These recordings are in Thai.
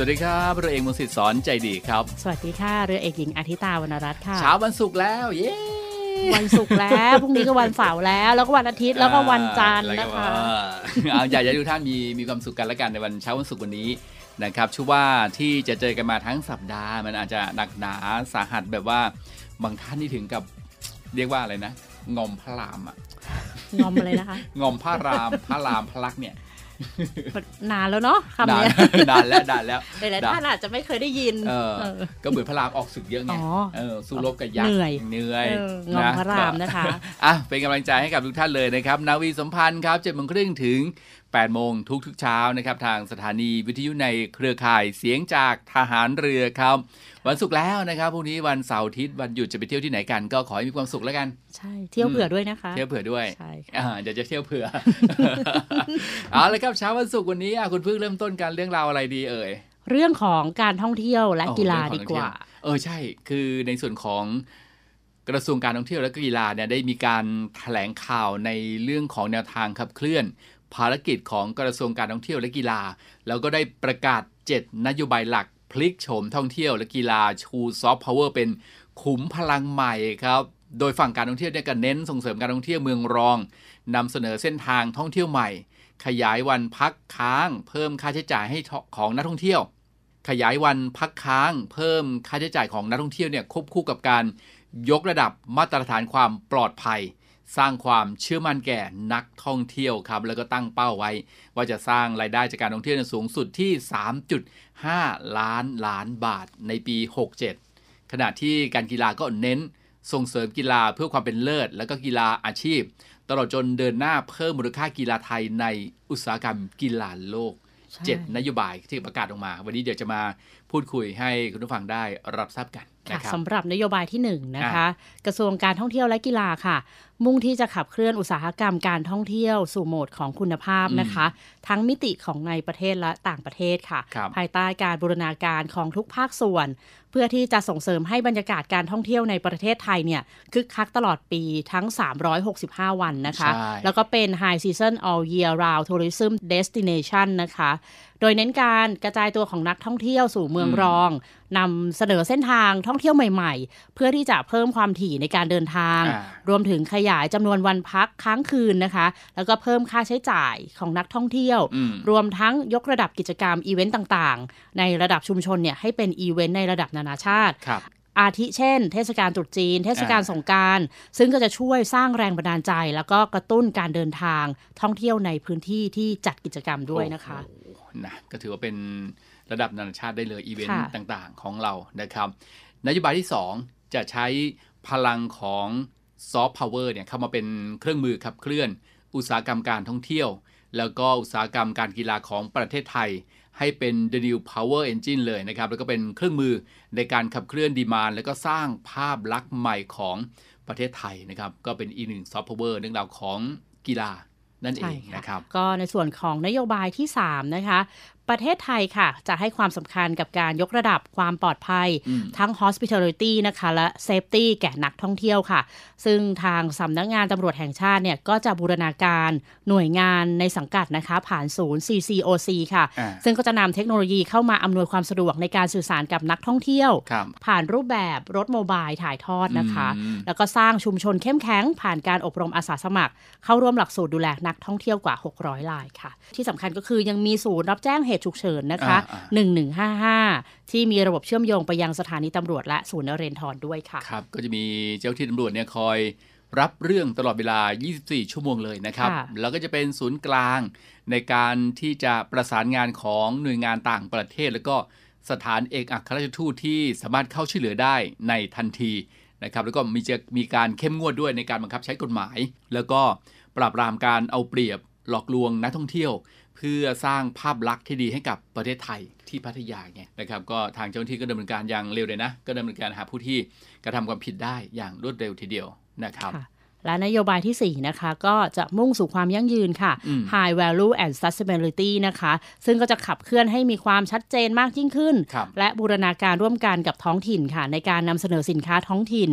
วัสดีครับเรือเอกมงสิทธิ์สอนใจดีครับ สวัสดีค่ะเรือเอกหญิงอาทิตาวรรณรัตน์ค่ะเช้าวันศุกร์แล้ว เย้วันศุกร์แล้วพรุ่งนี้ก็วันเสาร์แล้ว แล้วก็วันอาทิตย์แล้วก็วันจันทร์แล้วก็นะคะว่าเอาอยากจะให้ทุกท่านมีมีความสุขกันและกันในวันเช้าวันศุกร์วันนี้นะครับชื่อว่าที่จะเจอกันมาทั้งสัปดาห์ มันอาจจะหนักหนาสาหัสแบบว่าบางท่านนี่ถึงกับเรียกว่าอะไรนะงอมพระรามอะงอมอะไรนะคะงอมพระรามพระรามพระลักษณ์เนี่ย นานแล้วเนาะคำนานเนี้ยนานแล้วนานแล้วหลายๆท่านอาจจะไม่เคยได้ยินเออเออก็เหมือนพระรามออกศึกเยอะไงอ๋อเออสู้รบกับยักษ์เหนื่อยเหนื่อยเอองอมพระรามนะคะอะเป็นกำลังใจให้กับทุกท่านเลยนะครับ นาวีสัมพันธ์ครับเจ็ดโมงครึ่งถึง 8 โมงทุกทุกๆเช้านะครับ ทางสถานีวิทยุในเครือข่ายเสียงจากทหารเรือครับ วันศุกร์แล้วนะครับพรุ่งนี้วันเสาร์อาทิตย์วันหยุดจะไปเที่ยวที่ไหนกัน ก็ขอให้มีความสุขแล้วกัน ใช่เที่ยวเผื่อด้วยนะคะ เที่ยวเผื่อด้วยใช่ค่ะอ่าเดี๋ยวจะเที่ยวเผื่อเอาเลยครับเช้าวันศุกร์วันนี้อะคุณเพิ่งเริ่มต้นการเรื่องราวอะไรดีเอ่ยเรื่องของการท่องเที่ยวและอ๋อกีฬาเรื่องของดีกว่าท่องเที่ยวเออใช่ คือในส่วนของกระทรวงการท่องเที่ยวและกีฬาเนี่ยได้มีการแถลงข่าวในเรื่องของแนวทางขับเคลื่อน ภารกิจของกระทรวงการท่องเที่ยวและกีฬา แล้วก็ได้ประกาศ 7 นโยบายหลักพลิกโฉมท่องเที่ยวและกีฬาชูซอฟต์พาวเวอร์เป็นขุมพลังใหม่ครับ โดยฝั่งการท่องเที่ยวเนี่ยก็เน้นส่งเสริมการท่องเที่ยวเมืองรองนำเสนอเส้นทางท่องเที่ยวใหม่ ขยายวันพักค้าง เพิ่มค่าใช้จ่ายให้ของนักท่องเที่ยว ขยายวันพักค้าง เพิ่มค่าใช้จ่ายของนักท่องเที่ยวเนี่ยควบคู่กับการยกระดับมาตรฐานความปลอดภัย สร้างความเชื่อมั่นแก่นักท่องเที่ยวครับแล้วก็ตั้งเป้าไว้ ว่าจะสร้างรายได้จากการท่องเที่ยวเนี่ยสูงสุดที่ 3.5 ล้านล้านบาทในปี 67 ขณะที่การกีฬาก็เน้นส่งเสริมกีฬาเพื่อความเป็นเลิศ แล้วก็กีฬาอาชีพ ตลอดจนเดินหน้าเพิ่มมูลค่ากีฬาไทยในอุตสาหกรรมกีฬาโลกใช่เจ็ดนโยบายที่ประกาศออกมา วันนี้เดี๋ยวจะมาพูดคุยให้คุณผู้ฟังได้รับทราบกันค่ะนะครับสำหรับนโยบายที่หนึ่งนะคะอะกระทรวงการท่องเที่ยวและกีฬาค่ะ มุ่งที่จะขับเคลื่อนอุตสาหกรรมการท่องเที่ยวสู่โหมดของคุณภาพนะคะ ทั้งมิติของในประเทศและต่างประเทศค่ะครับภายใต้การบูรณาการของทุกภาคส่วน เพื่อที่จะส่งเสริมให้บรรยากาศการท่องเที่ยวในประเทศไทยเนี่ยคึกคักตลอดปีทั้ง 365 วันนะคะใช่แล้วก็เป็น High Season All Year Round Tourism Destination นะคะโดยเน้นการกระจายตัวของนักท่องเที่ยวสู่เมืองรองนำเสนอเส้นทางท่องเที่ยวใหม่ ๆ เพื่อที่จะเพิ่มความถี่ในการเดินทางอ่ารวมถึงขยายจำนวนวันพักค้างคืนนะคะ แล้วก็เพิ่มค่าใช้จ่ายของนักท่องเที่ยวอืมรวมทั้งยกระดับกิจกรรมอีเวนต์ต่างๆ ในระดับชุมชนเนี่ยให้เป็นอีเวนต์ในระดับนานาชาติครับอาทิเช่น เทศกาลตรุษจีน เทศกาลอ่าสงกรานต์ ซึ่งก็จะช่วยสร้างแรงบันดาลใจ แล้วก็กระตุ้นการเดินทางท่องเที่ยวในพื้นที่ที่จัดกิจกรรมด้วยนะคะโอ้โน่ะก็ถือว่าเป็นระดับนานาชาติได้เลยอีเวนต์ค่ะต่างๆ ของเรานะครับ นโยบายที่ 2 จะใช้พลังของ ซอฟต์พาวเวอร์เนี่ยเข้ามาเป็นเครื่องมือขับเคลื่อน อุตสาหกรรมการท่องเที่ยว แล้วก็อุตสาหกรรมการกีฬาของประเทศไทย ให้เป็น the new power engine เลยนะครับ แล้วก็เป็นเครื่องมือในการขับเคลื่อน demand แล้วก็สร้างภาพลักษณ์ใหม่ของประเทศไทยนะครับ ก็เป็นอีกหนึ่งซอฟต์พาวเวอร์เรื่องราวของกีฬานั่นเอใช่ค่ะนะครับ ก็ในส่วนของนโยบายที่ 3 นะคะ ประเทศไทยค่ะ จะให้ความสำคัญกับการยกระดับความปลอดภัยอืมทั้ง hospitality นะคะ และ safety แก่นักท่องเที่ยวค่ะ ซึ่งทางสำนักงานตำรวจแห่งชาติเนี่ยก็จะบูรณาการหน่วยงานในสังกัดนะคะ ผ่านศูนย์ CCOC ค่ะอ่าซึ่งก็จะนำเทคโนโลยีเข้ามาอำนวยความสะดวกในการสื่อสารกับนักท่องเที่ยวครับผ่านรูปแบบรถโมบายถ่ายทอดนะคะอืมแล้วก็สร้างชุมชนเข้มแข็ง ผ่านการอบรมอาสาสมัคร เข้าร่วมหลักสูตรดูแลนักท่องเที่ยวกว่า 600รายค่ะ ที่สำคัญก็คือยังมีศูนย์รับแจ้งเหตุฉุกเฉินนะคะอ่า1155 ที่มีระบบเชื่อมโยงไปยังสถานีตำรวจและศูนย์นเรนทรด้วยค่ะครับก็จะมีเจ้าที่ตำรวจเนี่ยคอยรับเรื่องตลอดเวลา 24 ชั่วโมงเลยนะครับค่ะแล้วก็จะเป็นศูนย์กลางในการที่จะประสานงานของหน่วยงานต่างประเทศ แล้วก็สถานเอกอัครราชทูตที่สามารถเข้าช่วยเหลือได้ในทันทีนะครับ แล้วก็มีจะมีการเข้มงวดด้วยในการบังคับใช้กฎหมาย แล้วก็ปราบปรามการเอาเปรียบหลอกลวงนักท่องเที่ยวเพื่อสร้างภาพลักษณ์ที่ดีให้กับประเทศไทยที่พัทยาไงนะครับก็ทางเจ้าหน้าที่ก็ดำเนินการอย่างเร็วเลยนะ ก็ดำเนินการหาผู้ที่กระทำความผิดได้อย่างรวดเร็วทีเดียวนะครับ และนโยบายทีสี่ 4 นะคะ ก็จะมุ่งสู่ความยั่งยืนค่ะอืม High Value and Sustainability นะคะ ซึ่งก็จะขับเคลื่อนให้มีความชัดเจนมากยิ่งขึ้นครับและบูรณาการร่วมกันกับท้องถิ่นค่ะ ในการนำเสนอสินค้าท้องถิ่น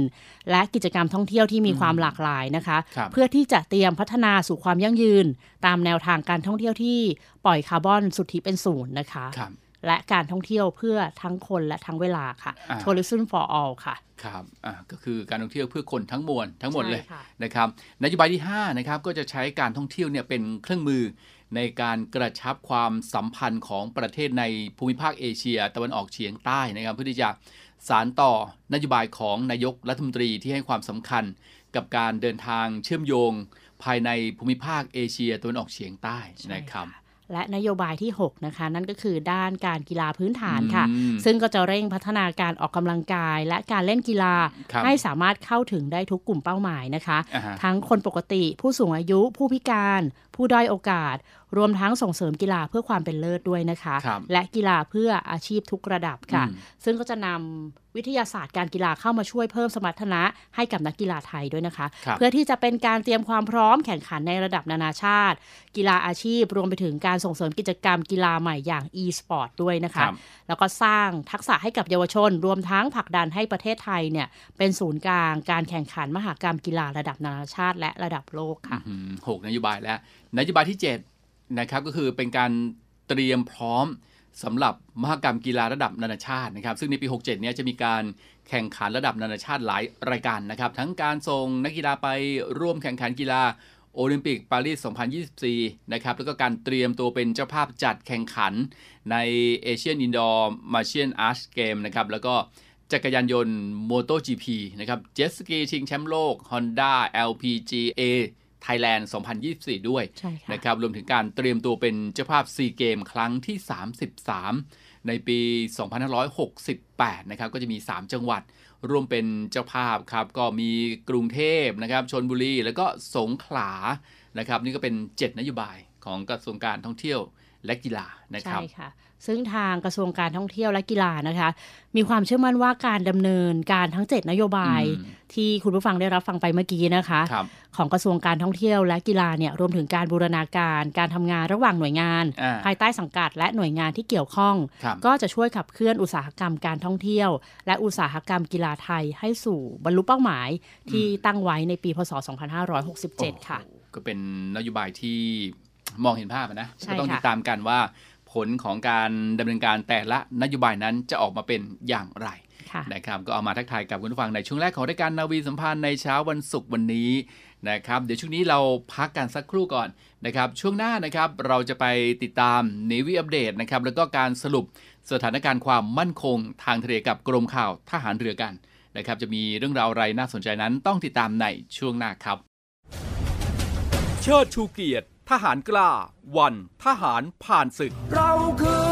และกิจกรรมท่องเที่ยวที่มีความหลากหลายนะคะครับเพื่อที่จะเตรียมพัฒนาสู่ความยั่งยืน ตามแนวทางการท่องเที่ยวที่ปล่อยคาร์บอนสุทธิเป็นศูนย์นะคะครับ และการท่องเที่ยวเพื่อทั้งคนและทั้งเวลาค่ะอ่า Tourism for all ค่ะ ครับอ่าก็คือการท่องเที่ยวเพื่อคนทั้งมวลทั้งหมดเลยใช่ค่ะนะครับนโยบายที่5นะครับก็จะใช้การท่องเที่ยวเนี่ยเป็นเครื่องมือในการกระชับความสัมพันธ์ของประเทศในภูมิภาคเอเชีย ตะวันออกเฉียงใต้นะครับ เพื่อที่จะสารต่อนโยบายของนายกรัฐมนตรีที่ให้ความสำคัญกับการเดินทางเชื่อมโยง ภายในภูมิภาคเอเชียตะวันออกเฉียงใต้นะครับ และนโยบายที่ 6 นะคะ นั่นก็คือด้านการกีฬาพื้นฐานค่ะอืมซึ่งก็จะเร่งพัฒนาการออกกำลังกาย และการเล่นกีฬาครับให้สามารถเข้าถึงได้ทุกกลุ่มเป้าหมายนะคะอ่าฮะทั้งคนปกติผู้สูงอายุผู้พิการ ผู้ด้อยโอกาส รวมทั้งส่งเสริมกีฬาเพื่อความเป็นเลิศด้วยนะคะครับและกีฬาเพื่ออาชีพทุกระดับค่ะอืมซึ่งก็จะนำวิทยาศาสตร์การกีฬาเข้ามาช่วยเพิ่มสมรรถนะให้กับนักกีฬาไทยด้วยนะคะครับเพื่อที่จะเป็นการเตรียมความพร้อมแข่งขันในระดับนานาชาติ กีฬาอาชีพรวมไปถึงการส่งเสริมกิจกรรมกีฬาใหม่อย่าง e-sport ด้วยนะครัคะบแล้วก็สร้างทักษะให้กับเยาวชน รวมทั้งผลักดันให้ประเทศไทยเนี่ยเป็นศูนย์กลางการแข่งขันมหากรรมกีฬาระดับนานาชาติ และระดับโลกค่ะอืมหกนโยบายแล้วนโยบายที่7นะครับก็คือเป็นการเตรียมพร้อมสำหรับมหกรรมกีฬาระดับนานาชาตินะครับ ซึ่งในปี 67 เนี่ยจะมีการแข่งขันระดับนานาชาติหลายรายการนะครับ ทั้งการส่งนักกีฬาไปร่วมแข่งขันกีฬาโอลิมปิกปารีส 2024 นะครับ แล้วก็การเตรียมตัวเป็นเจ้าภาพจัดแข่งขันในเอเชียนอินดอร์มาร์เชียลอาร์ตเกมส์นะครับ แล้วก็จักรยานยนต์ MotoGP นะครับ เจ็ตสกีชิงแชมป์โลก Honda LPGA Thailand 2024 ด้วยใช่ค่ะนะครับ รวมถึงการเตรียมตัวเป็นเจ้าภาพซีเกมส์ครั้งที่ 33 ในปี 2568 นะครับ ก็จะมี 3 จังหวัดร่วมเป็นเจ้าภาพครับ ก็มีกรุงเทพนะครับ ชนบุรี แล้วก็สงขลา นะครับ นี่ก็เป็น 7 นโยบายของกระทรวงการท่องเที่ยวและกีฬานะครับ ใช่ค่ะ ซึ่งทางกระทรวงการท่องเที่ยวและกีฬานะคะ มีความเชื่อมั่นว่าการดำเนินการทั้ง 7 นโยบายอืมที่คุณผู้ฟังได้รับฟังไปเมื่อกี้นะคะครับของกระทรวงการท่องเที่ยวและกีฬาเนี่ยรวมถึงการบูรณาการ การทำงานระหว่างหน่วยงานอ่าภายใต้สังกัดและหน่วยงานที่เกี่ยวข้องครับก็จะช่วยขับเคลื่อนอุตสาหกรรมการท่องเที่ยว และอุตสาหกรรมกีฬาไทยให้สู่บรรลุเป้าหมายที่ตั้งไว้ในปีพศ 2567 ค่ะโอ้โหก็เป็นนโยบายที่มองเห็นภาพอะนะใช่ก็ต้องค่ะติดตามกันว่าผ ลของการดำเนินการแต่ละนโยบายนั้นจะออกมาเป็นอย่างไรค่ะนะครับก็เอามาทักทายกับคุณผู้ฟังในช่วงแรกของรายการนาวีสัมพันธ์ในเช้าวันศุกร์วันนี้นะครับเดี๋ยวช่วงนี้เราพักกันสักครู่ก่อนนะครับช่วงหน้านะครับเราจะไปติดตาม Navy Update นะครับแล้วก็การสรุปสถานการณ์ความมั่นคงทางทะเลกับกรมข่าวทหารเรือกันนะครับจะมีเรื่องราวอะไรน่าสนใจนั้นต้องติดตามในช่วงหน้าครับ เชิดชูเกียรติ ทหารกล้า วัน ทหารผ่านศึก เราคือ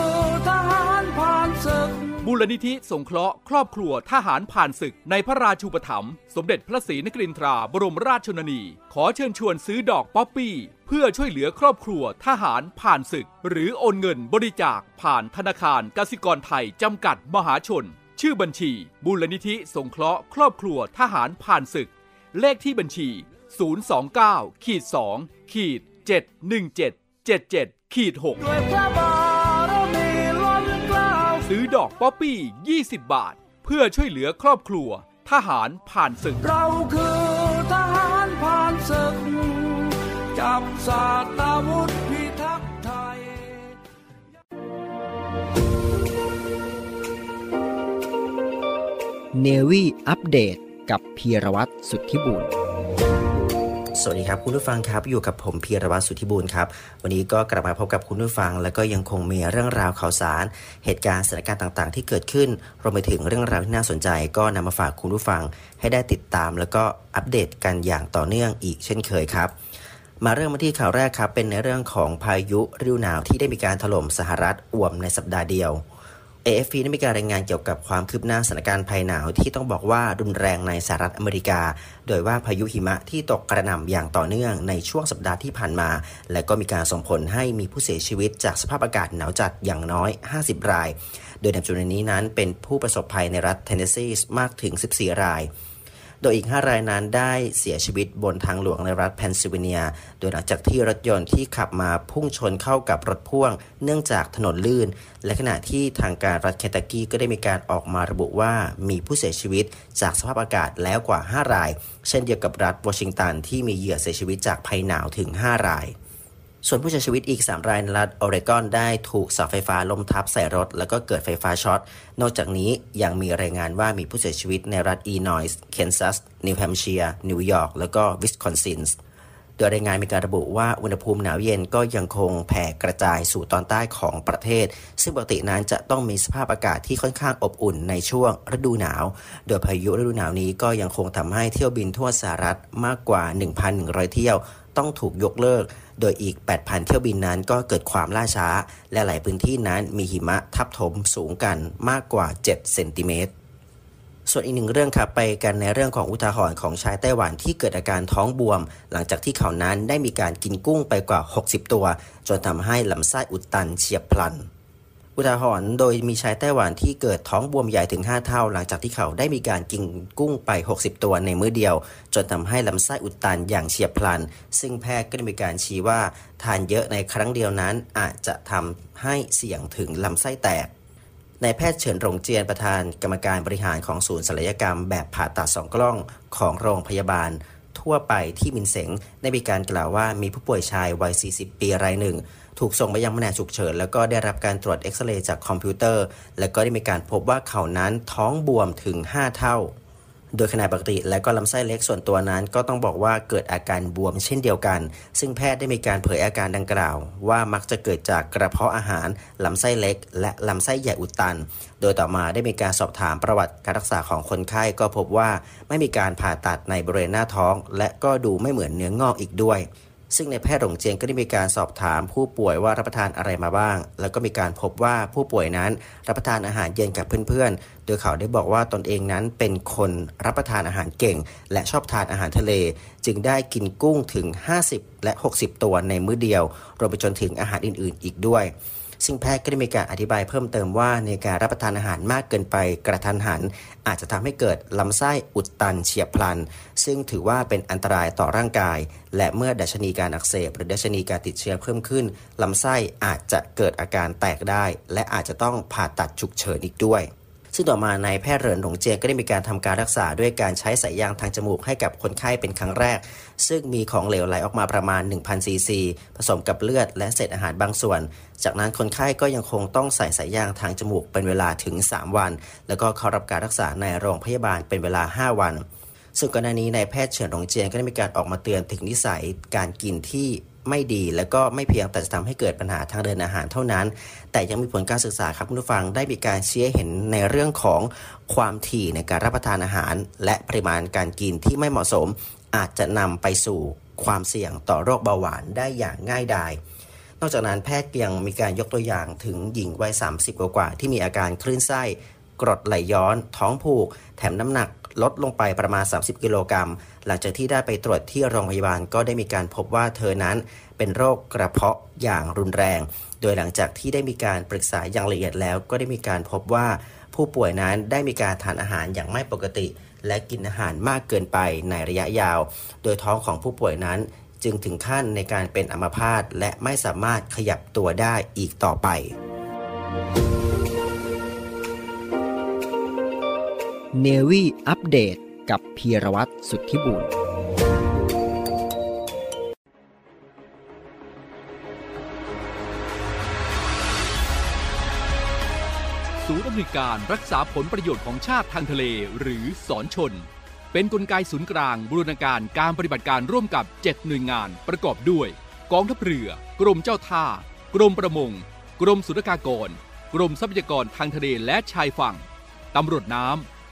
ทหารผ่านศึกมูลนิธิสงเคราะห์ครอบครัวทหารผ่านศึกในพระราชูปถัมภ์สมเด็จพระศรีนครินทราบรมราชชนนี ขอเชิญชวนซื้อดอกป๊อปปี้ เพื่อช่วยเหลือครอบครัวทหารผ่านศึก หรือโอนเงินบริจาคผ่านธนาคารกสิกรไทยจำกัดมหาชน ชื่อบัญชีมูลนิธิสงเคราะห์ครอบครัวทหารผ่านศึก เลขที่บัญชี 029ขีด2ขีด 71777ขีด6ด้วยพระบารมีซื้อดอกป๊อปปี้ 20 บาท เพื่อช่วยเหลือครอบครัว ทหารผ่านศึก เราคือทหารผ่านศึก จับสาตาวุธพิทักษ์ไทย เนวีอัปเดตกับพีรวัตรสุทธิบุญ สวัสดีครับคุณผู้ฟังครับอยู่กับผมพีรวัตรสุทธิบูรณ์ครับวันนี้ก็กลับมาพบกับคุณผู้ฟัง แล้วก็ยังคงมีเรื่องราวข่าวสาร เหตุการณ์สถานการณ์ต่างๆ ที่เกิดขึ้นรวมไปถึงเรื่องราวที่น่าสนใจ ก็นำมาฝากคุณผู้ฟัง ให้ได้ติดตาม แล้วก็อัปเดตกันอย่างต่อเนื่องอีกเช่นเคยครับ มาเริ่มมาที่ข่าวแรกครับเป็นในเรื่องของพายุฤดูหนาวที่ได้มีการถล่มสหรัฐอ่วมในสัปดาห์เดียว AFP ได้มีการรายงานเกี่ยวกับความคืบหน้าสถานการณ์ภัยหนาวที่ต้องบอกว่ารุนแรงในสหรัฐอเมริกา โดยว่าพายุหิมะที่ตกกระหน่ำอย่างต่อเนื่องในช่วงสัปดาห์ที่ผ่านมา และก็มีการส่งผลให้มีผู้เสียชีวิตจากสภาพอากาศหนาวจัดอย่างน้อย 50 ราย โดยในจำนวนนี้นั้นเป็นผู้ประสบภัยในรัฐเทนเนสซีมากถึง 14 ราย โดยอีก 5 รายนั้นได้เสียชีวิตบนทางหลวงในรัฐเพนซิลเวเนีย โดยหลังจากที่รถยนต์ที่ขับมาพุ่งชนเข้ากับรถพ่วง เนื่องจากถนนลื่น และขณะที่ทางการรัฐเคนตักกี้ก็ได้มีการออกมาระบุว่ามีผู้เสียชีวิตจากสภาพอากาศแล้วกว่า 5 ราย เช่นเดียวกับรัฐวอชิงตันที่มีเหยื่อเสียชีวิตจากภัยหนาวถึง 5 ราย ส่วนผู้เสียชีวิตอีก 3 รายในรัฐออริกอนได้ถูกเสาไฟฟ้าล้มทับใส่รถ แล้วก็เกิดไฟฟ้าช็อต นอกจากนี้ยังมีรายงานว่ามีผู้เสียชีวิตในรัฐอิลลินอยส์ แคนซัส นิวแฮมเชียร์ นิวยอร์ก แล้วก็วิสคอนซินส์โดยรายงานมีการระบุว่าอุณหภูมิหนาวเย็นก็ยังคงแผ่กระจายสู่ตอนใต้ของประเทศ ซึ่งปกตินั้นจะต้องมีสภาพอากาศที่ค่อนข้างอบอุ่นในช่วงฤดูหนาว โดยพายุฤดูหนาวนี้ก็ยังคงทำให้เที่ยวบินทั่วสหรัฐมากกว่า 1,100 เที่ยว ต้องถูกยกเลิก โดยอีก 8,000 เที่ยวบินนั้นก็เกิดความล่าช้า และหลายพื้นที่นั้นมีหิมะทับถมสูงกันมากกว่า 7 เซนติเมตรส่วนอีกหนึ่งเรื่องครับไปกันในเรื่องของอุทาหรณ์ของชายไต้หวันที่เกิดอาการท้องบวม หลังจากที่เขานั้นได้มีการกินกุ้งไปกว่า 60 ตัว จนทำให้ลำไส้อุดตันเฉียบพลัน อุทาหรณ์โดยมีชายไต้หวันที่เกิดท้องบวมใหญ่ถึง 5 เท่า หลังจากที่เขาได้มีการกินกุ้งไป 60 ตัวในมื้อเดียว จนทำให้ลำไส้อุดตันอย่างเฉียบพลัน ซึ่งแพทย์ก็ได้มีการชี้ว่า ทานเยอะในครั้งเดียวนั้นอาจจะทำให้เสี่ยงถึงลำไส้แตกนายแพทย์เฉินหลงเจียนประธานกรรมการบริหารของศูนย์ศัลยกรรมแบบผ่าตัดสองกล้องของโรงพยาบาล ทั่วไปที่มินเสงได้มีการกล่าวว่ามีผู้ป่วยชายวัย 40 ปีรายหนึ่ง ถูกส่งไปยังแผนกฉุกเฉิน แล้วก็ได้รับการตรวจเอ็กซเรย์จากคอมพิวเตอร์ และก็ได้มีการพบว่าเขานั้นท้องบวมถึง 5 เท่า โดยขนาดปกติและก็ลำไส้เล็กส่วนตัวนั้น ก็ต้องบอกว่าเกิดอาการบวมเช่นเดียวกัน ซึ่งแพทย์ได้มีการเผยอาการดังกล่าว ว่ามักจะเกิดจากกระเพาะอาหารลำไส้เล็ก และลำไส้ใหญ่อุดตัน โดยต่อมาได้มีการสอบถามประวัติการรักษาของคนไข้ก็พบว่าไม่มีการผ่าตัดในบริเวณหน้าท้อง และก็ดูไม่เหมือนเนื้องอกอีกด้วย ซึ่งในแพทย์หลงเจียงก็ได้มีการสอบถามผู้ป่วยว่ารับประทานอะไรมาบ้าง แล้วก็มีการพบว่าผู้ป่วยนั้นรับประทานอาหารเย็นกับเพื่อนๆ โดยเขาได้บอกว่าตนเองนั้นเป็นคนรับประทานอาหารเก่ง และชอบทานอาหารทะเล จึงได้กินกุ้งถึง 50 และ 60 ตัวในมื้อเดียว รวมไปจนถึงอาหารอื่นๆ อีกด้วย ซึ่งแพทย์ก็ได้มีการอธิบายเพิ่มเติมว่าในการรับประทานอาหารมากเกินไปกระทันหัน อาจจะทำให้เกิดลำไส้อุดตันเฉียบพลัน ซึ่งถือว่าเป็นอันตรายต่อร่างกาย และเมื่อดัชนีการอักเสบ หรือดัชนีการติดเชื้อเพิ่มขึ้นลำไส้อาจจะเกิดอาการแตกได้ และอาจจะต้องผ่าตัดฉุกเฉินอีกด้วย ซึ่งต่อมานายแพทย์เหรินหลงเจียงก็ได้มีการทำการรักษาด้วยการใช้สายยางทางจมูกให้กับคนไข้เป็นครั้งแรก ซึ่งมีของเหลวไหลออกมาประมาณ 1,000ซีซีผสมกับเลือดและเศษอาหารบางส่วน จากนั้นคนไข้ก็ยังคงต้องใส่สายยางทางจมูกเป็นเวลาถึง 3 วัน แล้วก็เข้ารับการรักษาในโรงพยาบาลเป็นเวลา 5 วันซึ่งก่อนหน้านี้นายแพทย์เฉินหลงเจียงก็ได้มีการออกมาเตือนถึงนิสัยการกินที่ ไม่ดี และก็ไม่เพียงแต่จะทำให้เกิดปัญหาทางเดินอาหารเท่านั้น แต่ยังมีผลการศึกษาครับคุณผู้ฟังได้มีการเชี้ให้เห็นในเรื่องของความถี่ในการรับประทานอาหาร และปริมาณการกินที่ไม่เหมาะสม อาจจะนำไปสู่ความเสี่ยงต่อโรคเบาหวานได้อย่างง่ายดายนอกจากนั้นแพทย์ยังมีการยกตัวอย่างถึงหญิงวัย 30 กว่าที่มีอาการคลื่นไส้กรดไหลย้อน ท้องผูก แถมน้ำหนักลดลงไปประมาณ 30 กิโลกรัม หลังจากที่ได้ไปตรวจที่โรงพยาบาลก็ได้มีการพบว่าเธอนั้นเป็นโรคกระเพาะอย่างรุนแรง โดยหลังจากที่ได้มีการปรึกษาอย่างละเอียดแล้ว ก็ได้มีการพบว่าผู้ป่วยนั้นได้มีการทานอาหารอย่างไม่ปกติ และกินอาหารมากเกินไปในระยะยาว โดยท้องของผู้ป่วยนั้นจึงถึงขั้นในการเป็นอัมพาตและไม่สามารถขยับตัวได้อีกต่อไป เนวี่อัปเดต กับพีรวัตรสุทธิบุญศูนย์อำนวยการรักษาผลประโยชน์ของชาติทางทะเลหรือสอนชน เป็นนกลไกศูนย์กลางบูรณาการการปฏิบัติการร่วมกับ 7 หน่วยงานประกอบด้วย กองทัพเรือ กรมเจ้าท่า กรมประมง กรมสุรากากร กรมทรัพยากรทางทะเลและชายฝั่ง ตำรวจน้ำ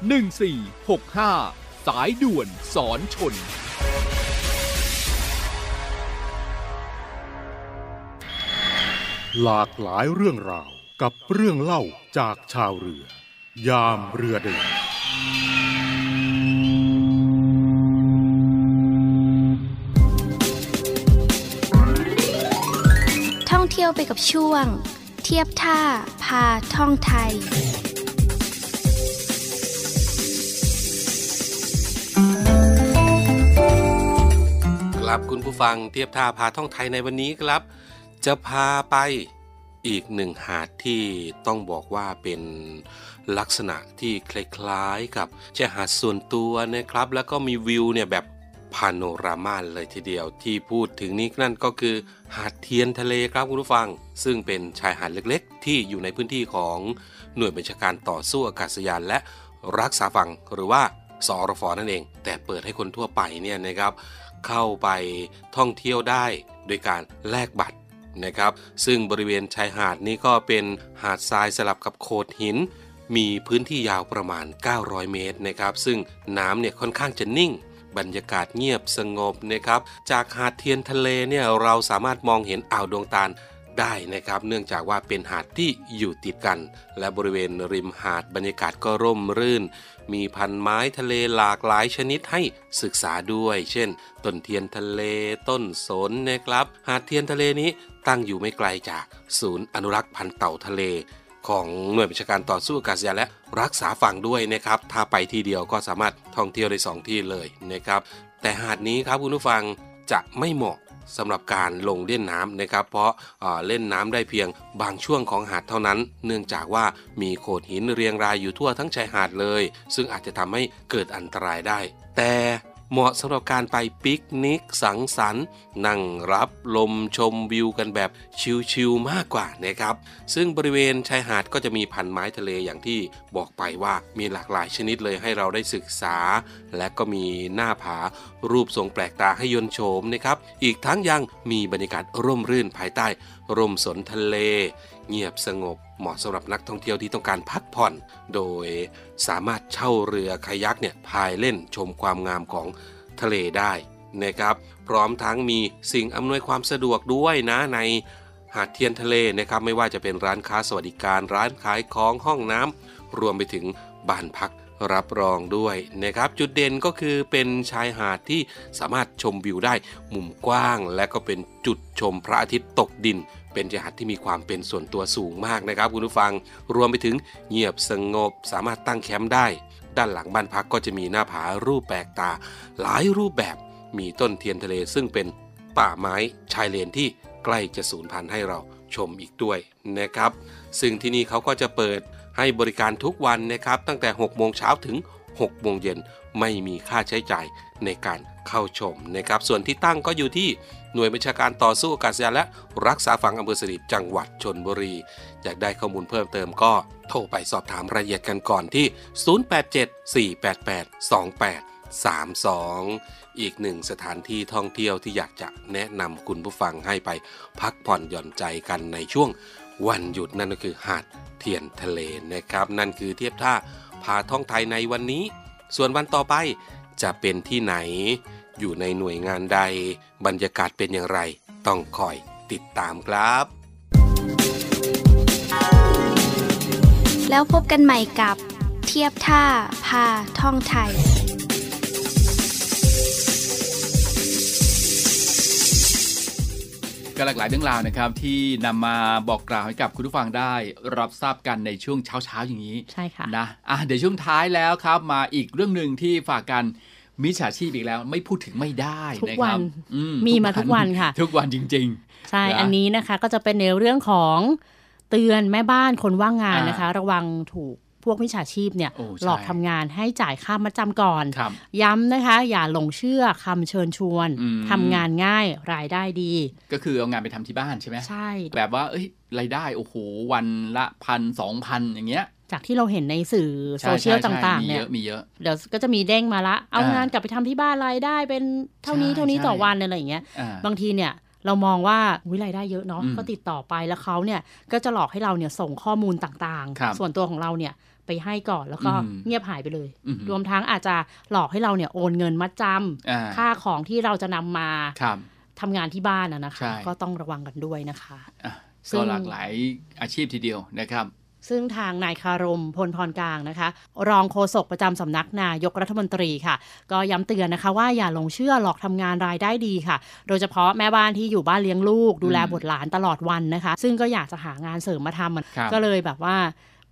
1465 สายด่วนสอนชน หลากหลายเรื่องราวกับเรื่องเล่าจากชาวเรือ ยามเรือเดินท่องเที่ยวไปกับช่วง เทียบท่าพาท่องไทย ครับคุณผู้ฟังเทียบท่าพาท่องไทยในวันนี้ครับ จะพาไปอีกหนึ่งหาดที่ต้องบอกว่าเป็นลักษณะที่คล้ายๆกับชายหาดส่วนตัวนะครับ แล้วก็มีวิวเนี่ยแบบพาโนรามาเลยทีเดียวที่พูดถึงนี้นั่นก็คือหาดเทียนทะเลครับคุณผู้ฟัง ซึ่งเป็นชายหาดเล็กๆ ที่อยู่ในพื้นที่ของหน่วยบัญชาการต่อสู้อากาศยานและรักษาฝั่งหรือว่าสอรฟนั่นเอง แต่เปิดให้คนทั่วไปเนี่ยนะครับ เข้าไปท่องเที่ยวได้โดยการแลกบัตรนะครับ ซึ่งบริเวณชายหาดนี้ก็เป็นหาดทรายสลับกับโขดหิน มีพื้นที่ยาวประมาณ 900 เมตรนะครับ ซึ่งน้ำเนี่ยค่อนข้างจะนิ่งบรรยากาศเงียบสงบนะครับ จากหาดเทียนทะเลเนี่ยเราสามารถมองเห็นอ่าวดวงตาล ได้นะครับ เนื่องจากว่าเป็นหาดที่อยู่ติดกัน และบริเวณริมหาดบรรยากาศก็ร่มรื่น มีพันไม้ทะเลหลากหลายชนิดให้ศึกษาด้วย เช่น ต้นเทียนทะเล ต้นสนนะครับ หาดเทียนทะเลนี้ตั้งอยู่ไม่ไกลจากศูนย์อนุรักษ์พันธุ์เต่าทะเลของหน่วยบัญชาการต่อสู้อากาศยานและรักษาฝั่งด้วยนะครับ ถ้าไปที่เดียวก็สามารถท่องเที่ยวได้ 2 ที่เลยนะครับ แต่หาดนี้ครับคุณผู้ฟังจะไม่เหมาะ สำหรับการลงเล่นน้ำนะครับ เพราะเอ่อเล่นน้ำได้เพียงบางช่วงของหาดเท่านั้น เนื่องจากว่ามีโขดหินเรียงรายอยู่ทั่วทั้งชายหาดเลย ซึ่งอาจจะทำให้เกิดอันตรายได้ แต่ เหมาะสำหรับการไปปิกนิกสังสรรค์ นั่งรับลมชมวิวกันแบบชิลๆมากกว่านะครับ ซึ่งบริเวณชายหาดก็จะมีพันไม้ทะเลอย่างที่บอกไปว่ามีหลากหลายชนิดเลยให้เราได้ศึกษา และก็มีหน้าผารูปทรงแปลกตาให้ยนโฉมนะครับ อีกทั้งยังมีบรรยากาศร่มรื่นภายใต้ร่มสนทะเล เงียบสงบเหมาะสำหรับนักท่องเที่ยวที่ต้องการพักผ่อน โดยสามารถเช่าเรือคายักเนี่ยพายเล่นชมความงามของทะเลได้นะครับ พร้อมทั้งมีสิ่งอำนวยความสะดวกด้วยนะในหาดเทียนทะเลนะครับไม่ว่าจะเป็นร้านค้าสวัสดิการ ร้านขายของห้องน้ำรวมไปถึงบ้านพัก รับรองด้วยนะครับ จุดเด่นก็คือเป็นชายหาดที่สามารถชมวิวได้มุมกว้าง และก็เป็นจุดชมพระอาทิตย์ตกดิน เป็นชายหาดที่มีความเป็นส่วนตัวสูงมากนะครับ คุณผู้ฟังรวมไปถึงเงียบสงบสามารถตั้งแคมป์ได้ ด้านหลังบ้านพักก็จะมีหน้าผารูปแปลกตา หลายรูปแบบมีต้นเทียนทะเลซึ่งเป็นป่าไม้ชายเลนที่ใกล้จะสูญพันธุ์ให้เราชมอีกด้วยนะครับ ซึ่งที่นี่เขาก็จะเปิด ให้บริการทุกวันนะครับตั้งแต่ 6 โมงเช้าถึง 6 โมงเย็นไม่มีค่าใช้จ่ายในการเข้าชมนะครับส่วนที่ตั้งก็อยู่ที่หน่วยบัญชาการต่อสู้อากาศยานและรักษาฝั่งอำเภอสถิตจังหวัดชนบุรี อยากได้ข้อมูลเพิ่มเติมก็โทรไปสอบถามรายละเอียดกันก่อนที่ 0874882832 อีกหนึ่งสถานที่ท่องเที่ยวที่อยากจะแนะนำคุณผู้ฟังให้ไปพักผ่อนหย่อนใจกันในช่วง วันหยุดนั่นก็คือหาดเทียนทะเลนะครับ นั่นคือเทียบท่าพาท่องไทยในวันนี้ ส่วนวันต่อไปจะเป็นที่ไหน อยู่ในหน่วยงานใด บรรยากาศเป็นอย่างไร ต้องคอยติดตามครับ แล้วพบกันใหม่กับเทียบท่าพาท่องไทย ก็หลากหลายเรื่องราวนะครับที่นำมาบอกกล่าวให้กับคุณผู้ฟังได้รับทราบกันในช่วงเช้าๆอย่างนี้ใช่ค่ะนะอะเดี๋ยวช่วงท้ายแล้วครับ มาอีกเรื่องหนึ่งที่ฝากกันมิจฉาชีพอีกแล้วไม่พูดถึงไม่ได้ทุกนะวัครับนอืมีมาทุกวันค่ะ ทุกวันจริงใช่นะอันนี้นะคะก็จะเป็นในเรื่องของเตือนแม่บ้านคนว่างงานอ่านนะคะ ระวังถูก พวกมิจฉาชีพเนี่ยโอ้ใช่หลอกทำงานให้จ่ายค่ามัดจำก่อนๆครับย้ำนะคะ อย่าหลงเชื่อคำเชิญชวนอืมทำงานง่ายรายได้ดี ก็คือเอางานไปทำที่บ้านใช่ไหมใช่ แบบว่าเอ้ยรายได้โอ้โหวันละพันสองพันอย่างเงี้ยจากที่เราเห็นในสื่อใช่โซเชียลใช่ต่างมีๆเนี่เยยอะมีเยอะเดี๋ยวก็จะมีเด้งมาละ เอาอ่างงานกลับไปทำที่บ้านรายได้เป็นเท่านี้ใช่เท่านี้ต่อใช่วันอะไรอย่างเงี้ยอ่าบางทีเนี่ยเรามองว่าวิรายได้เยอะเนาะอืมก็ติดต่อไปแล้วเขาเนี่ยก็จะหลอกให้เราเนี่ยส่งข้อมูลต่างครับๆส่วนตัวของเราเนี่ย ไปให้ก่อนแล้วก็อืมเงียบหายไปเลยอืมรวมทั้งอาจจะหลอกให้เราเนี่ยโอนเงินมัดจอ่าำค่าของที่เราจะนำมาครับทำงานที่บ้านนะนะคะใช่ก็ต้องระวังกันด้วยนะคะอะซึ่ก็งหลากหลายอาชีพทีเดียวนะครับซึ่งทางนายคารมพลพรกลางนะคะ รองโฆษกประจำสำนักนายกรัฐมนตรีค่ะ ก็ย้ำเตือนนะคะ ว่าอย่าหลงเชื่อหลอกทำงานรายได้ดีค่ะ โดยเฉพาะแม่บ้านที่อยู่บ้านเลี้ยงลูก ดูแลอืมบุตรหลานตลอดวันนะคะ ซึ่งก็อยากจะหางานเสริมมาทำมันครับก็เลยแบบว่า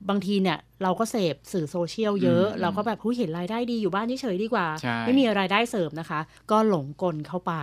บางทีเนี่ยเราก็เสพสื่อโซเชียลเยอะอืมเราก็แบบผู้เห็นรายได้ดีอยู่บ้านเฉยๆดีกว่าใช่ไม่มีรายได้เสริมนะคะ ก็หลงกลเข้าไป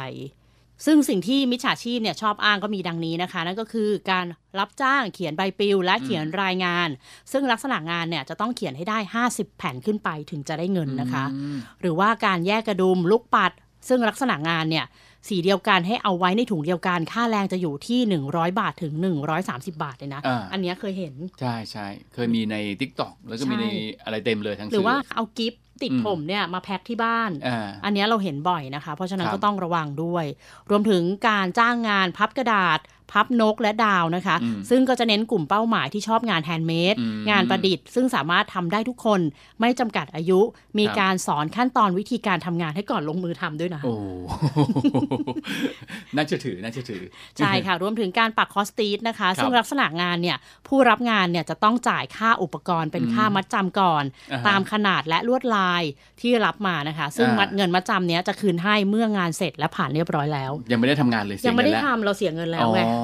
ซึ่งสิ่งที่มิจฉาชีพเนี่ยชอบอ้างก็มีดังนี้นะคะ นั่นก็คือการรับจ้างเขียนใบปลิว และเขียนรายงาน ซึ่งลักษณะงานเนี่ยจะต้องเขียนให้ได้ 50 แผ่นขึ้นไปถึงจะได้เงินนะคะอืมหรือว่าการแยกกระดุมลูกปัด ซึ่งลักษณะงานเนี่ย สีเดียวกันให้เอาไว้ในถุงเดียวกัน ค่าแรงจะอยู่ที่ 100 บาทถึง 130 บาทเลยนะอ่าอันเนี้ยเคยเห็น ใช่ใช่เคยมีใน t ิ k t o k แล้วก็มีใช่ในอะไรเต็มเลยทั้งหรือสื่ว่าเอากิฟต์ติดอืมผมเนี่ยมาแพ็คที่บ้านอ่าอันเนี้ยเราเห็นบ่อยนะคะ เพราะฉะนั้นครับก็ต้องระวังด้วย รวมถึงการจ้างงานพับกระดาษ พับนกและดาวนะคะอืมซึ่งก็จะเน้นกลุ่มเป้าหมายที่ชอบงานแฮนด์เมดอืมงานประดิษฐ์ ซึ่งสามารถทำได้ทุกคนไม่จำกัดอายุ มีครับการสอนขั้นตอนวิธีการทำงานให้ก่อนลงมือทำด้วยนะโอ้น่าจะถือน่าจะถือ ใช่ค่ะ รวมถึงการปักครอสติชนะคะครับซึ่งลักษณะงานเนี่ยผู้รับงานเนี่ยจะต้องจ่ายค่าอุปกรณ์เป็นอืมค่ามัดจำก่อนอ่าฮะตามขนาดและลวดลายที่รับมานะคะ ซึ่งอ่ามัมัดเงินมัดจำเนี้ยจะคืนให้เมื่องานเสร็จและผ่านเรียบร้อยแล้ว ยังไม่ได้ทำงานเลยเสียังไม่ได้เนแล้วทำเราเสียเงินแล้วไงอ๋อ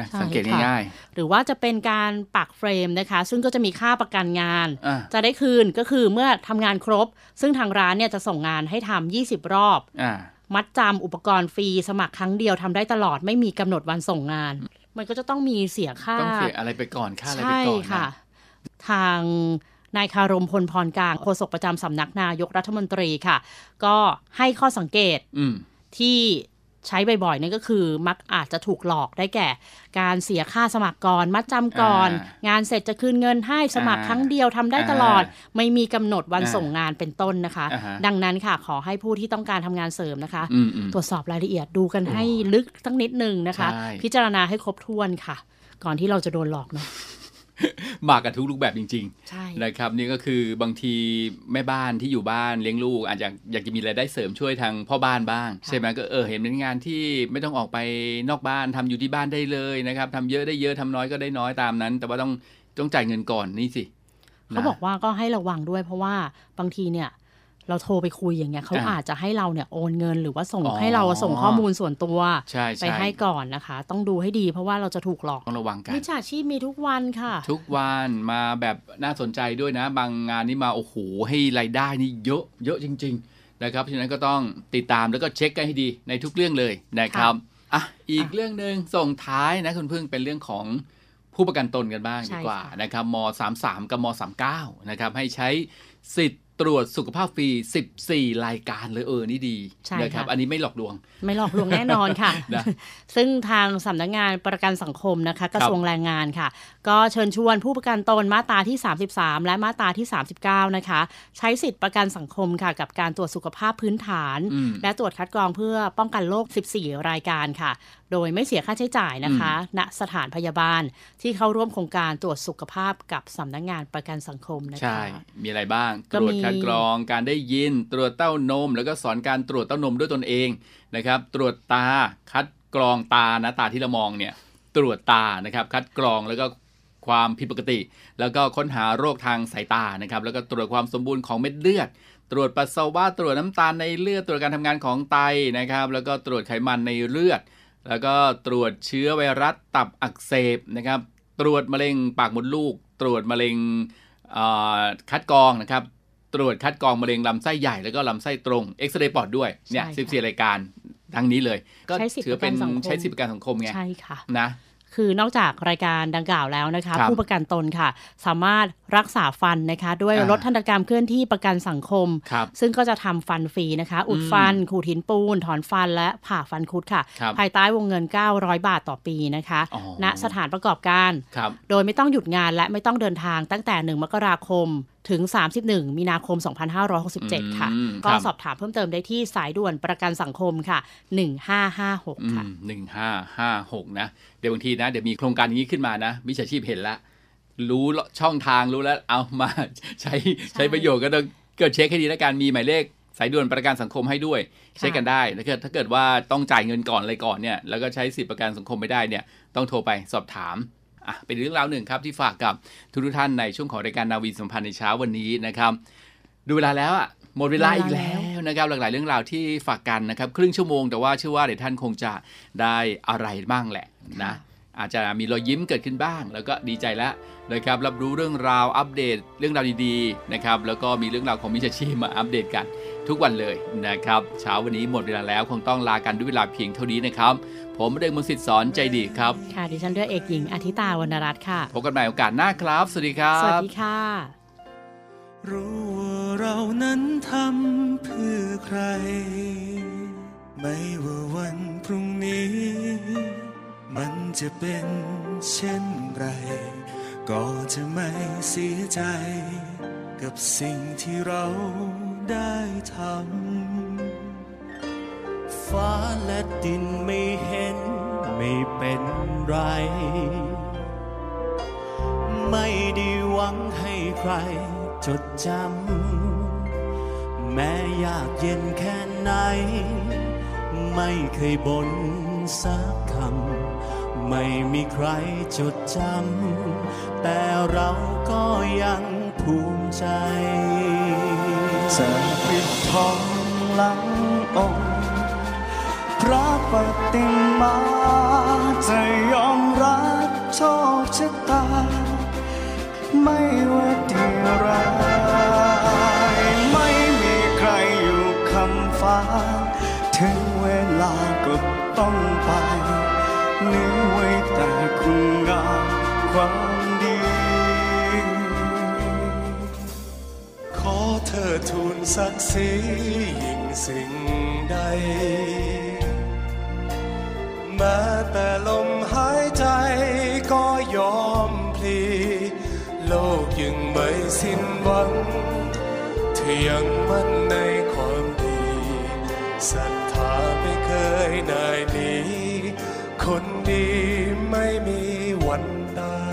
นะใช่สังเกตค่ะง่ายหรือว่าจะเป็นการปักเฟรมนะคะ ซึ่งก็จะมีค่าประกันงานอ่าจะได้คืนก็คือเมื่อทำงานครบ ซึ่งทางร้านเนี่ยจะส่งงานให้ทำ20รอบๆอ่ามัดจำอุปกรณ์ฟรีสมัครครั้งเดียวทำได้ตลอดไม่มีกำหนดวันส่งงาน มันก็จะต้องมีเสียค่าต้องเสียอะไรไปก่อนค่าอะไรไปใช่ก่อนนค่ะ ทางนายคารมพลพรกลางโฆษกประจำสำนักนายกรัฐมนตรีค่ะ ก็ให้ข้อสังเกตอืมที่ ใช้บ่อยๆนั่นก็คือมักอาจจะถูกหลอกได้แก่ การเสียค่าสมัครก่อนมัดจำก่อนอ่างานเสร็จจะคืนเงินให้สมัครอ่าครั้งเดียวทำได้ตลอด ไม่มีกำหนดวันอ่าส่งงานเป็นต้นนะคะอ่าฮะดังนั้นค่ะขอให้ผู้ที่ต้องการทำงานเสริมนะคะอืมอืมตรวจสอบรายละเอียดดูกันให้ลึกสักนิดหนึ่งนะคะใช่พิจารณาให้ครบถ้วนค่ะ ก่อนที่เราจะโดนหลอกเนาะ มากับทุกรูปแบบจริงใช่ๆนะครับนี่ก็คือบางทีแม่บ้านที่อยู่บ้านเลี้ยงลูก อาจจะอยากจะมีรายได้เสริมช่วยทางพ่อบ้านบ้าง ใช่ไหมก็เออเห็นเป็นงานที่ไม่ต้องออกไปนอกบ้านทำอยู่ที่บ้านได้เลยนะครับทำเยอะได้เยอะทำน้อยก็ได้น้อยตามนั้น แต่ว่าต้องต้องจ่ายเงินก่อนนี่สิเขาบอกว่าก็ให้ระวังด้วยเพราะว่าบางทีเนี่ย เราโทรไปคุยอย่างเงี้ยเขาอ่าอาจจะให้เราเนี่ยโอนเงินหรือว่าส่งอ๋อให้เราส่งข้อมูลส่วนตัวใช่ไปใช่ให้ก่อนนะคะ ต้องดูให้ดีเพราะว่าเราจะถูกหลอกต้องระวังกันมิจฉาชีพมีทุกวันค่ะ ทุกวันมาแบบน่าสนใจด้วยนะ บางงานนี่มาโอ้โหให้รายได้นี่เยอะเยอะจริง ๆ นะครับฉะนั้นก็ต้องติดตามแล้วก็เช็คกันให้ดีในทุกเรื่องเลยนะครับอะอีกเรื่องหนึ่งส่งท้ายนะคุณพึ่งเป็นเรื่องของผู้ประกันตนกันบ้างใช่ดีกว่าค่ะนะครับม 33 กับม 39 นะครับให้ใช้สิทธิ์ ตรวจสุขภาพฟรี 14 รายการเลยเออ นี่ดีใช่นะครับค่ะอันนี้ไม่หลอกลวง ไม่หลอกลวงแน่นอนค่ะนะซึ่งทางสำนักงานประกันสังคมนะคะ กระทรวงแรงงานค่ะ ก็เชิญชวนผู้ประกันตนมาตราที่ 33 และมาตราที่ 39 นะคะ ใช้สิทธิประกันสังคมค่ะ กับการตรวจสุขภาพพื้นฐานอืมและตรวจคัดกรองเพื่อป้องกันโรค 14 รายการค่ะ โดยไม่เสียค่าใช้จ่ายนะคะ ณ สถานพยาบาลที่เข้าร่วมโครงการตรวจสุขภาพกับสำนักงานประกันสังคมนะคะ ใช่ มีอะไรบ้างก็ตรวจมีคัดกรอง การได้ยิน ตรวจเต้านม แล้วก็สอนการตรวจเต้านมด้วยตนเองนะครับ ตรวจตา คัดกรองตา นะ ตาที่เรามองเนี่ย ตรวจตา นะครับ คัดกรอง แล้วก็ความผิดปกติ แล้วก็ค้นหาโรคทางสายตา นะครับ แล้วก็ตรวจความสมบูรณ์ของเม็ดเลือดตรวจปัสสาวะตรวจน้ำตาลในเลือดตรวจการทำงานของไตนะครับ แล้วก็ตรวจไขมันในเลือด แล้วก็ตรวจเชื้อไวรัสตับอักเสบนะครับ ตรวจมะเร็งปากมดลูก ตรวจมะเร็งเอ่อคัดกรองนะครับ ตรวจคัดกรองมะเร็งลำไส้ใหญ่แล้วก็ลำไส้ตรงเอ็กซเรย์ปอดด้วยเนี่ยใช่สิบค่ะสี่รายการทั้งนี้เลย ก็ใช้สิทธิ์ถือเป็นประกันสังคมใช้สิทธิประกันสังคมไงใช่ค่ะนะ คือนอกจากรายการดังกล่าวแล้วนะคะครับผู้ประกันตนค่ะ สามารถรักษาฟันนะคะ ด้วยอ่ารถทันตกรรมเคลื่อนที่ประกันสังคมครับซึ่งก็จะทำฟันฟรีนะคะ อุดฟัน ขูดหินปูน ถอนฟันและผ่าฟันคุดค่ะครับภายใต้วงเงิน 900 บาทต่อปีนะคะอ๋อณสถานประกอบการครับโดยไม่ต้องหยุดงานและไม่ต้องเดินทางตั้งแต่ 1 มกราคม ถึง 31 มีนาคม 2567 ค่ะอืมก็ครับสอบถามเพิ่มเติมได้ที่สายด่วนประกันสังคมค่ะ 1556 ค่ะหนึ่งห้าห้าหกนะ เดี๋ยวบางทีนะ เดี๋ยวมีโครงการอย่างนี้ขึ้นมานะ มิจฉาชีพเห็นแล้วรู้ช่องทางรู้แล้ว เอามาใช้ใช้ประโยชน์ก็ต้องเกิดเช็คให้ดีแล้วกัน มีหมายเลขสายด่วนประกันสังคมให้ด้วยเช็คกันได้ถ้าเกิดถ้าเกิดว่าต้องจ่ายเงินก่อนอะไรก่อนเนี่ย แล้วก็ใช้สิทธิประกันสังคมไม่ได้เนี่ย ต้องโทรไปสอบถาม อะเป็นเรื่องราวหนึ่งครับที่ฝากกับทุกท่านในช่วงของรายการนาวีสัมพันธ์ในเช้าวันนี้นะครับดูเวลาแล้วอะหมดเวลาอีกแล้วนะครับหลากหลายเรื่องราวที่ฝากกันนะครับครึ่งชั่วโมงแต่ว่าเชื่อว่าเดี๋ยวท่านคงจะได้อะไรบ้างแหละนะอาจจะมีรอยยิ้มเกิดขึ้นบ้าง แล้วก็ดีใจแล้วนะครับรับรู้เรื่องราวอัปเดตเรื่องราวดีๆนะครับแล้วก็มีเรื่องราวของมิชชีมาอัปเดตกันทุกวันเลยนะครับเช้าวันนี้หมดเวลาแล้วคงต้องลากันด้วยเวลาเพียงเท่านี้นะครับผมเด็กมนต์สิทธิ์สอนใจดีครับ ค่ะ ดิฉันเรือเอกหญิงอาทิตาวรรณรัตน์ค่ะ พบกันใหม่โอกาสหน้าครับ สวัสดีครับ สวัสดีค่ะ รู้ว่าเรานั้นทำเพื่อใคร ไม่ว่าวันพรุ่งนี้ มันจะเป็นเช่นไร ก็จะไม่เสียใจ กับสิ่งที่เราได้ทำ ฟ้าและดินไม่เห็นไม่เป็นไร ไม่ได้หวังให้ใครจดจำ แม้ยากเย็นแค่ไหน ไม่เคยบ่นสักคำ ไม่มีใครจดจำ แต่เราก็ยังภูมิใจ จะปิดทองหลังองค์ พระปฏิมาจะยอมรับโชคชะตา ไม่ว่าดีร้ายไม่มีใครอยู่คำฟ้า ถึงเวลาก็ต้องไปเหลือไว้แต่คุณงามความดี ขอเธอทูลศักดิ์ศรียิ่งสิ่งใด ม้แต่ลมหายใจก็ยอมพลี โลกยังไม่สิ้นหวังที่ยังมั่นในความดีศรัทธาไม่เคยนายหนีคนดีไม่มีวันตาย